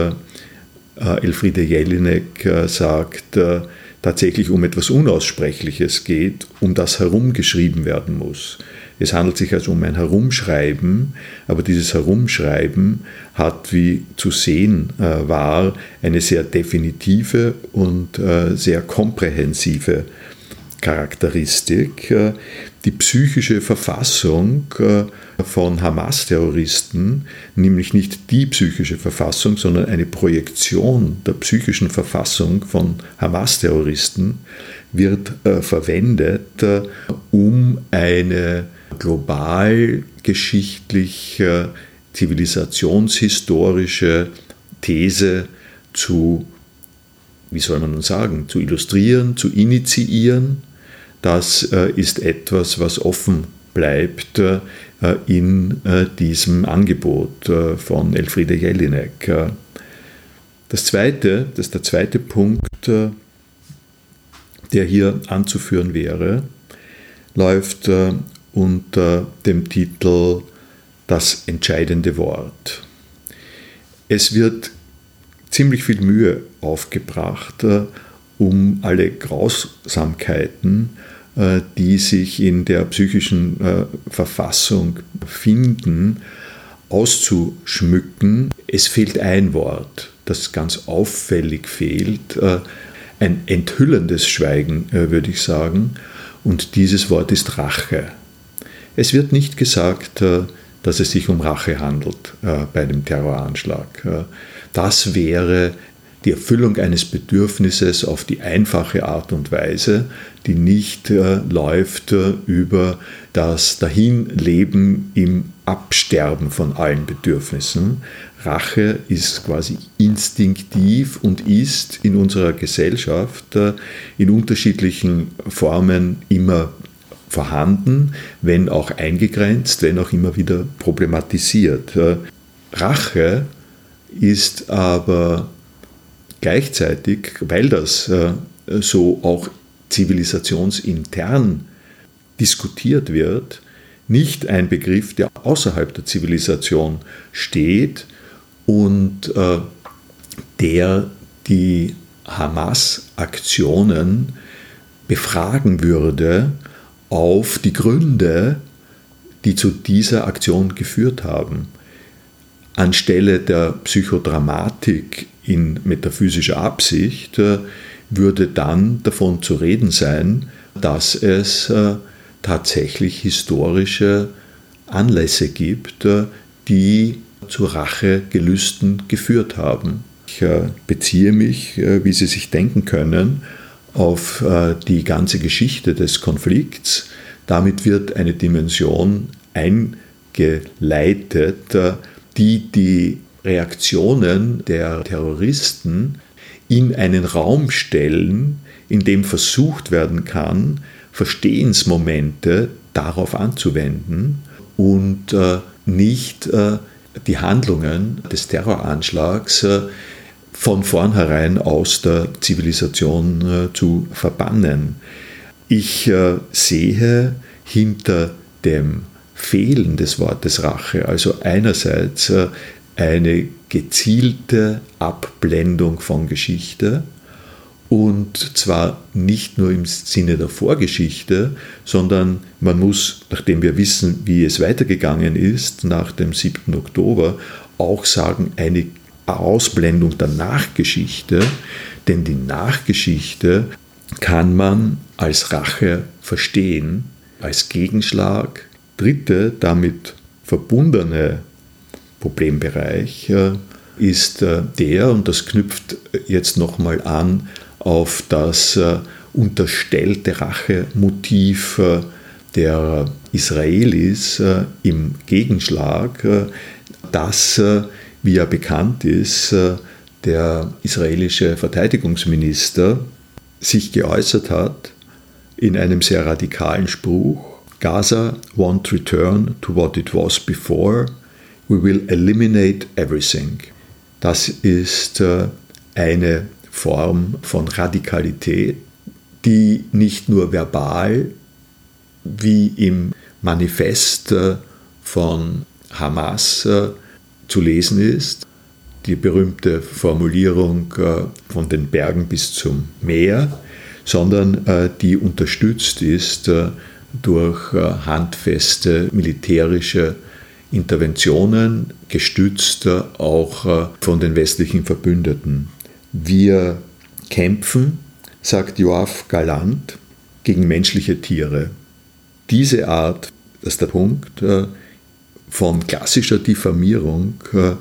Elfriede Jelinek sagt, tatsächlich um etwas Unaussprechliches geht, um das herumgeschrieben werden muss. Es handelt sich also um ein Herumschreiben, aber dieses Herumschreiben hat, wie zu sehen äh, war, eine sehr definitive und äh, sehr komprehensive Charakteristik. Äh, die psychische Verfassung äh, von Hamas-Terroristen, nämlich nicht die psychische Verfassung, sondern eine Projektion der psychischen Verfassung von Hamas-Terroristen, wird äh, verwendet, um eine global geschichtliche, zivilisationshistorische These zu, wie soll man nun sagen, zu illustrieren, zu initiieren. Das ist etwas, was offen bleibt äh, in äh, diesem Angebot äh, von Elfriede Jelinek. Das zweite, das ist der zweite Punkt, der hier anzuführen wäre, läuft unter dem Titel Das entscheidende Wort. Es wird ziemlich viel Mühe aufgebracht, um alle Grausamkeiten äh, die sich in der psychischen äh, Verfassung finden, auszuschmücken. Es fehlt ein Wort, das ganz auffällig fehlt, äh, ein enthüllendes Schweigen, würde ich sagen, und dieses Wort ist Rache. Es wird nicht gesagt, dass es sich um Rache handelt bei dem Terroranschlag. Das wäre die Erfüllung eines Bedürfnisses auf die einfache Art und Weise, die nicht äh, läuft äh, über das Dahinleben im Absterben von allen Bedürfnissen. Rache ist quasi instinktiv und ist in unserer Gesellschaft äh, in unterschiedlichen Formen immer vorhanden, wenn auch eingegrenzt, wenn auch immer wieder problematisiert. Äh, Rache ist aber gleichzeitig, weil das äh, so auch zivilisationsintern diskutiert wird, nicht ein Begriff, der außerhalb der Zivilisation steht und äh, der die Hamas-Aktionen befragen würde auf die Gründe, die zu dieser Aktion geführt haben. Anstelle der Psychodramatik in metaphysischer Absicht äh, würde dann davon zu reden sein, dass es äh, tatsächlich historische Anlässe gibt, äh, die zu Rachegelüsten geführt haben. Ich beziehe mich, wie Sie sich denken können, auf die ganze Geschichte des Konflikts. Damit wird eine Dimension eingeleitet, die die Reaktionen der Terroristen in einen Raum stellen, in dem versucht werden kann, Verstehensmomente darauf anzuwenden und äh, nicht äh, die Handlungen des Terroranschlags äh, von vornherein aus der Zivilisation äh, zu verbannen. Ich äh, sehe hinter dem Fehlen des Wortes Rache, also einerseits äh, eine gezielte Abblendung von Geschichte und zwar nicht nur im Sinne der Vorgeschichte, sondern man muss, nachdem wir wissen, wie es weitergegangen ist nach dem 7. Oktober, auch sagen, eine Ausblendung der Nachgeschichte, denn die Nachgeschichte kann man als Rache verstehen, als Gegenschlag. Dritte damit verbundene Problembereich äh, ist äh, der, und das knüpft jetzt nochmal an auf das äh, unterstellte Rachemotiv der Israelis im Gegenschlag, dass, wie ja bekannt ist, der israelische Verteidigungsminister sich geäußert hat in einem sehr radikalen Spruch, Gaza won't return to what it was before, We will eliminate everything. Das ist äh, eine Form von Radikalität, die nicht nur verbal wie im Manifest äh, von Hamas äh, zu lesen ist, die berühmte Formulierung von den Bergen bis zum Meer, sondern die unterstützt ist durch handfeste militärische Interventionen, gestützt auch äh, von den westlichen Verbündeten. Wir kämpfen, sagt Joaf Galant, gegen menschliche Tiere. Diese Art, das ist der Punkt, äh, von klassischer Diffamierung äh,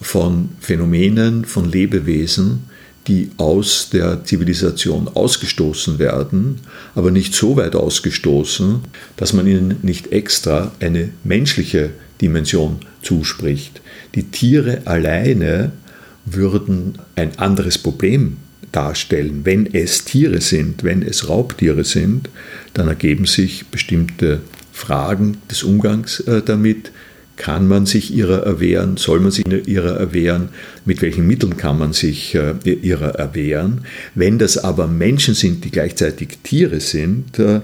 von Phänomenen, von Lebewesen, die aus der Zivilisation ausgestoßen werden, aber nicht so weit ausgestoßen, dass man ihnen nicht extra eine menschliche Dimension zuspricht. Die Tiere alleine würden ein anderes Problem darstellen. Wenn es Tiere sind, wenn es Raubtiere sind, dann ergeben sich bestimmte Fragen des Umgangs äh, damit. Kann man sich ihrer erwehren? Soll man sich ihrer erwehren? Mit welchen Mitteln kann man sich äh, ihrer erwehren? Wenn das aber Menschen sind, die gleichzeitig Tiere sind, äh,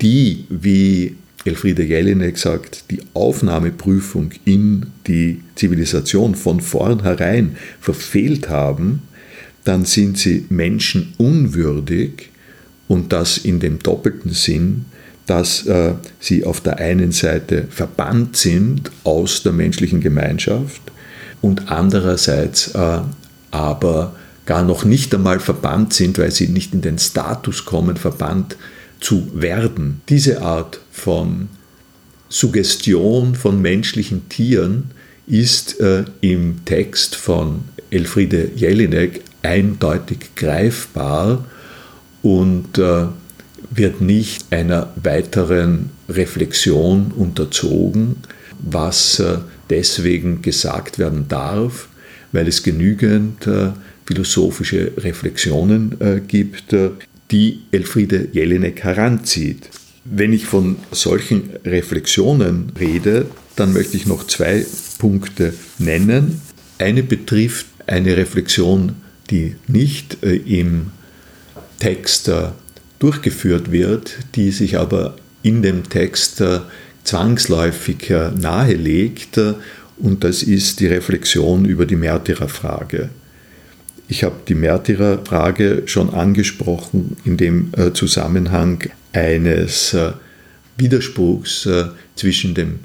die, wie Elfriede Jelinek sagt, die Aufnahmeprüfung in die Zivilisation von vornherein verfehlt haben, dann sind sie menschenunwürdig und das in dem doppelten Sinn, dass äh, sie auf der einen Seite verbannt sind aus der menschlichen Gemeinschaft und andererseits äh, aber gar noch nicht einmal verbannt sind, weil sie nicht in den Status kommen, verbannt zu werden. Diese Art von Suggestion von menschlichen Tieren ist äh, im Text von Elfriede Jelinek eindeutig greifbar und äh, wird nicht einer weiteren Reflexion unterzogen, was äh, deswegen gesagt werden darf, weil es genügend äh, philosophische Reflexionen äh, gibt, äh, die Elfriede Jelinek heranzieht. Wenn ich von solchen Reflexionen rede, dann möchte ich noch zwei Punkte nennen. Eine betrifft eine Reflexion, die nicht äh, im Text äh, durchgeführt wird, die sich aber in dem Text äh, zwangsläufig nahelegt, und das ist die Reflexion über die Märtyrerfrage. Ich habe die Märtyrerfrage schon angesprochen in dem Zusammenhang eines Widerspruchs zwischen dem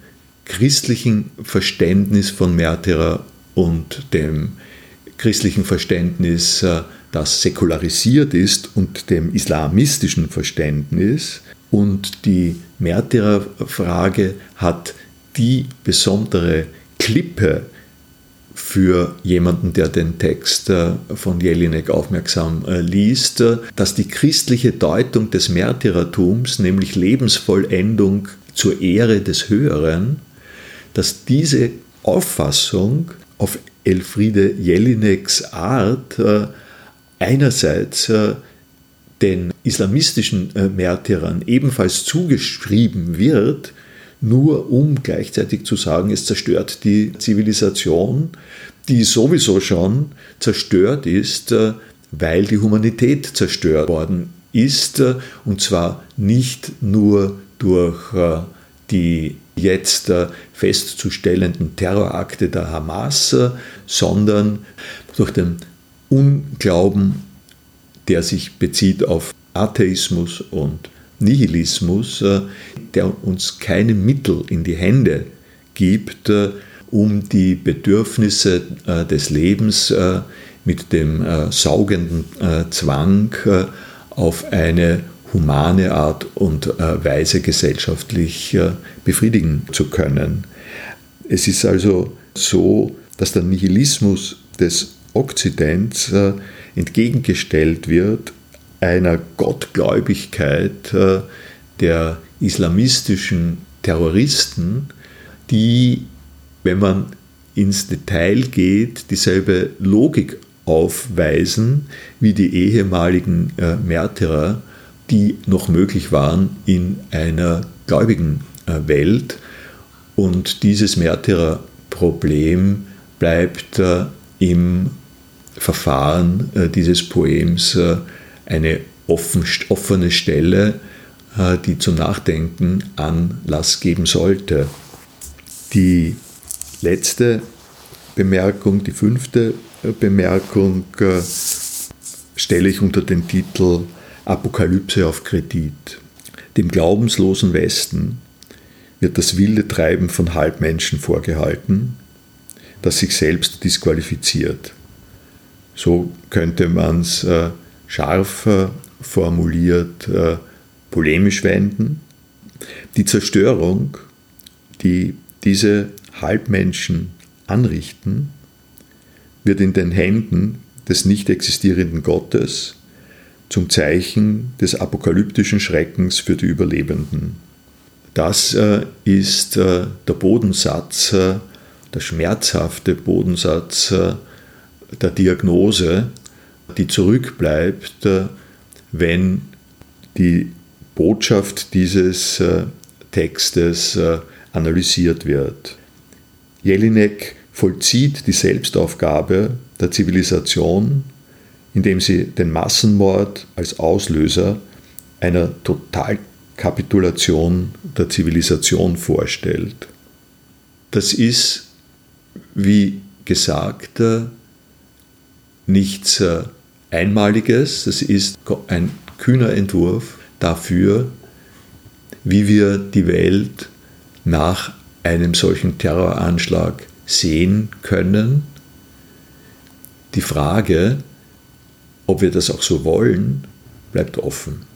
christlichen Verständnis von Märtyrer und dem christlichen Verständnis, äh, das säkularisiert ist, und dem islamistischen Verständnis. Und die Märtyrerfrage hat die besondere Klippe für jemanden, der den Text äh, von Jelinek aufmerksam äh, liest, dass die christliche Deutung des Märtyrertums, nämlich Lebensvollendung zur Ehre des Höheren, dass diese Auffassung auf Elfriede Jelineks Art äh, einerseits äh, den islamistischen äh, Märtyrern ebenfalls zugeschrieben wird, nur um gleichzeitig zu sagen, es zerstört die Zivilisation, die sowieso schon zerstört ist, weil die Humanität zerstört worden ist, und zwar nicht nur durch die jetzt äh, festzustellenden Terrorakte der Hamas, äh, sondern durch den Unglauben, der sich bezieht auf Atheismus und Nihilismus, äh, der uns keine Mittel in die Hände gibt, um die Bedürfnisse des Lebens mit dem saugenden Zwang auf eine humane Art und äh, Weise gesellschaftlich äh, befriedigen zu können. Es ist also so, dass der Nihilismus des Okzidents äh, entgegengestellt wird einer Gottgläubigkeit der islamistischen Terroristen, die, wenn man ins Detail geht, dieselbe Logik aufweisen wie die ehemaligen Märtyrer die noch möglich waren in einer gläubigen äh, Welt. Und dieses Märtyrerproblem bleibt äh, im Verfahren äh, dieses Poems eine offene Stelle, die zum Nachdenken Anlass geben sollte. Die letzte Bemerkung, die fünfte Bemerkung, stelle ich unter den Titel Apokalypse auf Kredit. Dem glaubenslosen Westen wird das wilde Treiben von Halbmenschen vorgehalten, das sich selbst disqualifiziert. So könnte man es scharfer formuliert äh, polemisch wenden. Die Zerstörung, die diese Halbmenschen anrichten, wird in den Händen des nicht existierenden Gottes zum Zeichen des apokalyptischen Schreckens für die Überlebenden. Das äh, ist äh, der Bodensatz, der schmerzhafte Bodensatz der Diagnose, die zurückbleibt, wenn die Botschaft dieses Textes analysiert wird. Jelinek vollzieht die Selbstaufgabe der Zivilisation indem sie den Massenmord als Auslöser einer Totalkapitulation der Zivilisation vorstellt. Das ist, wie gesagt, nichts Einmaliges, das ist ein kühner Entwurf dafür, wie wir die Welt nach einem solchen Terroranschlag sehen können. Die Frage, ob wir das auch so wollen, bleibt offen.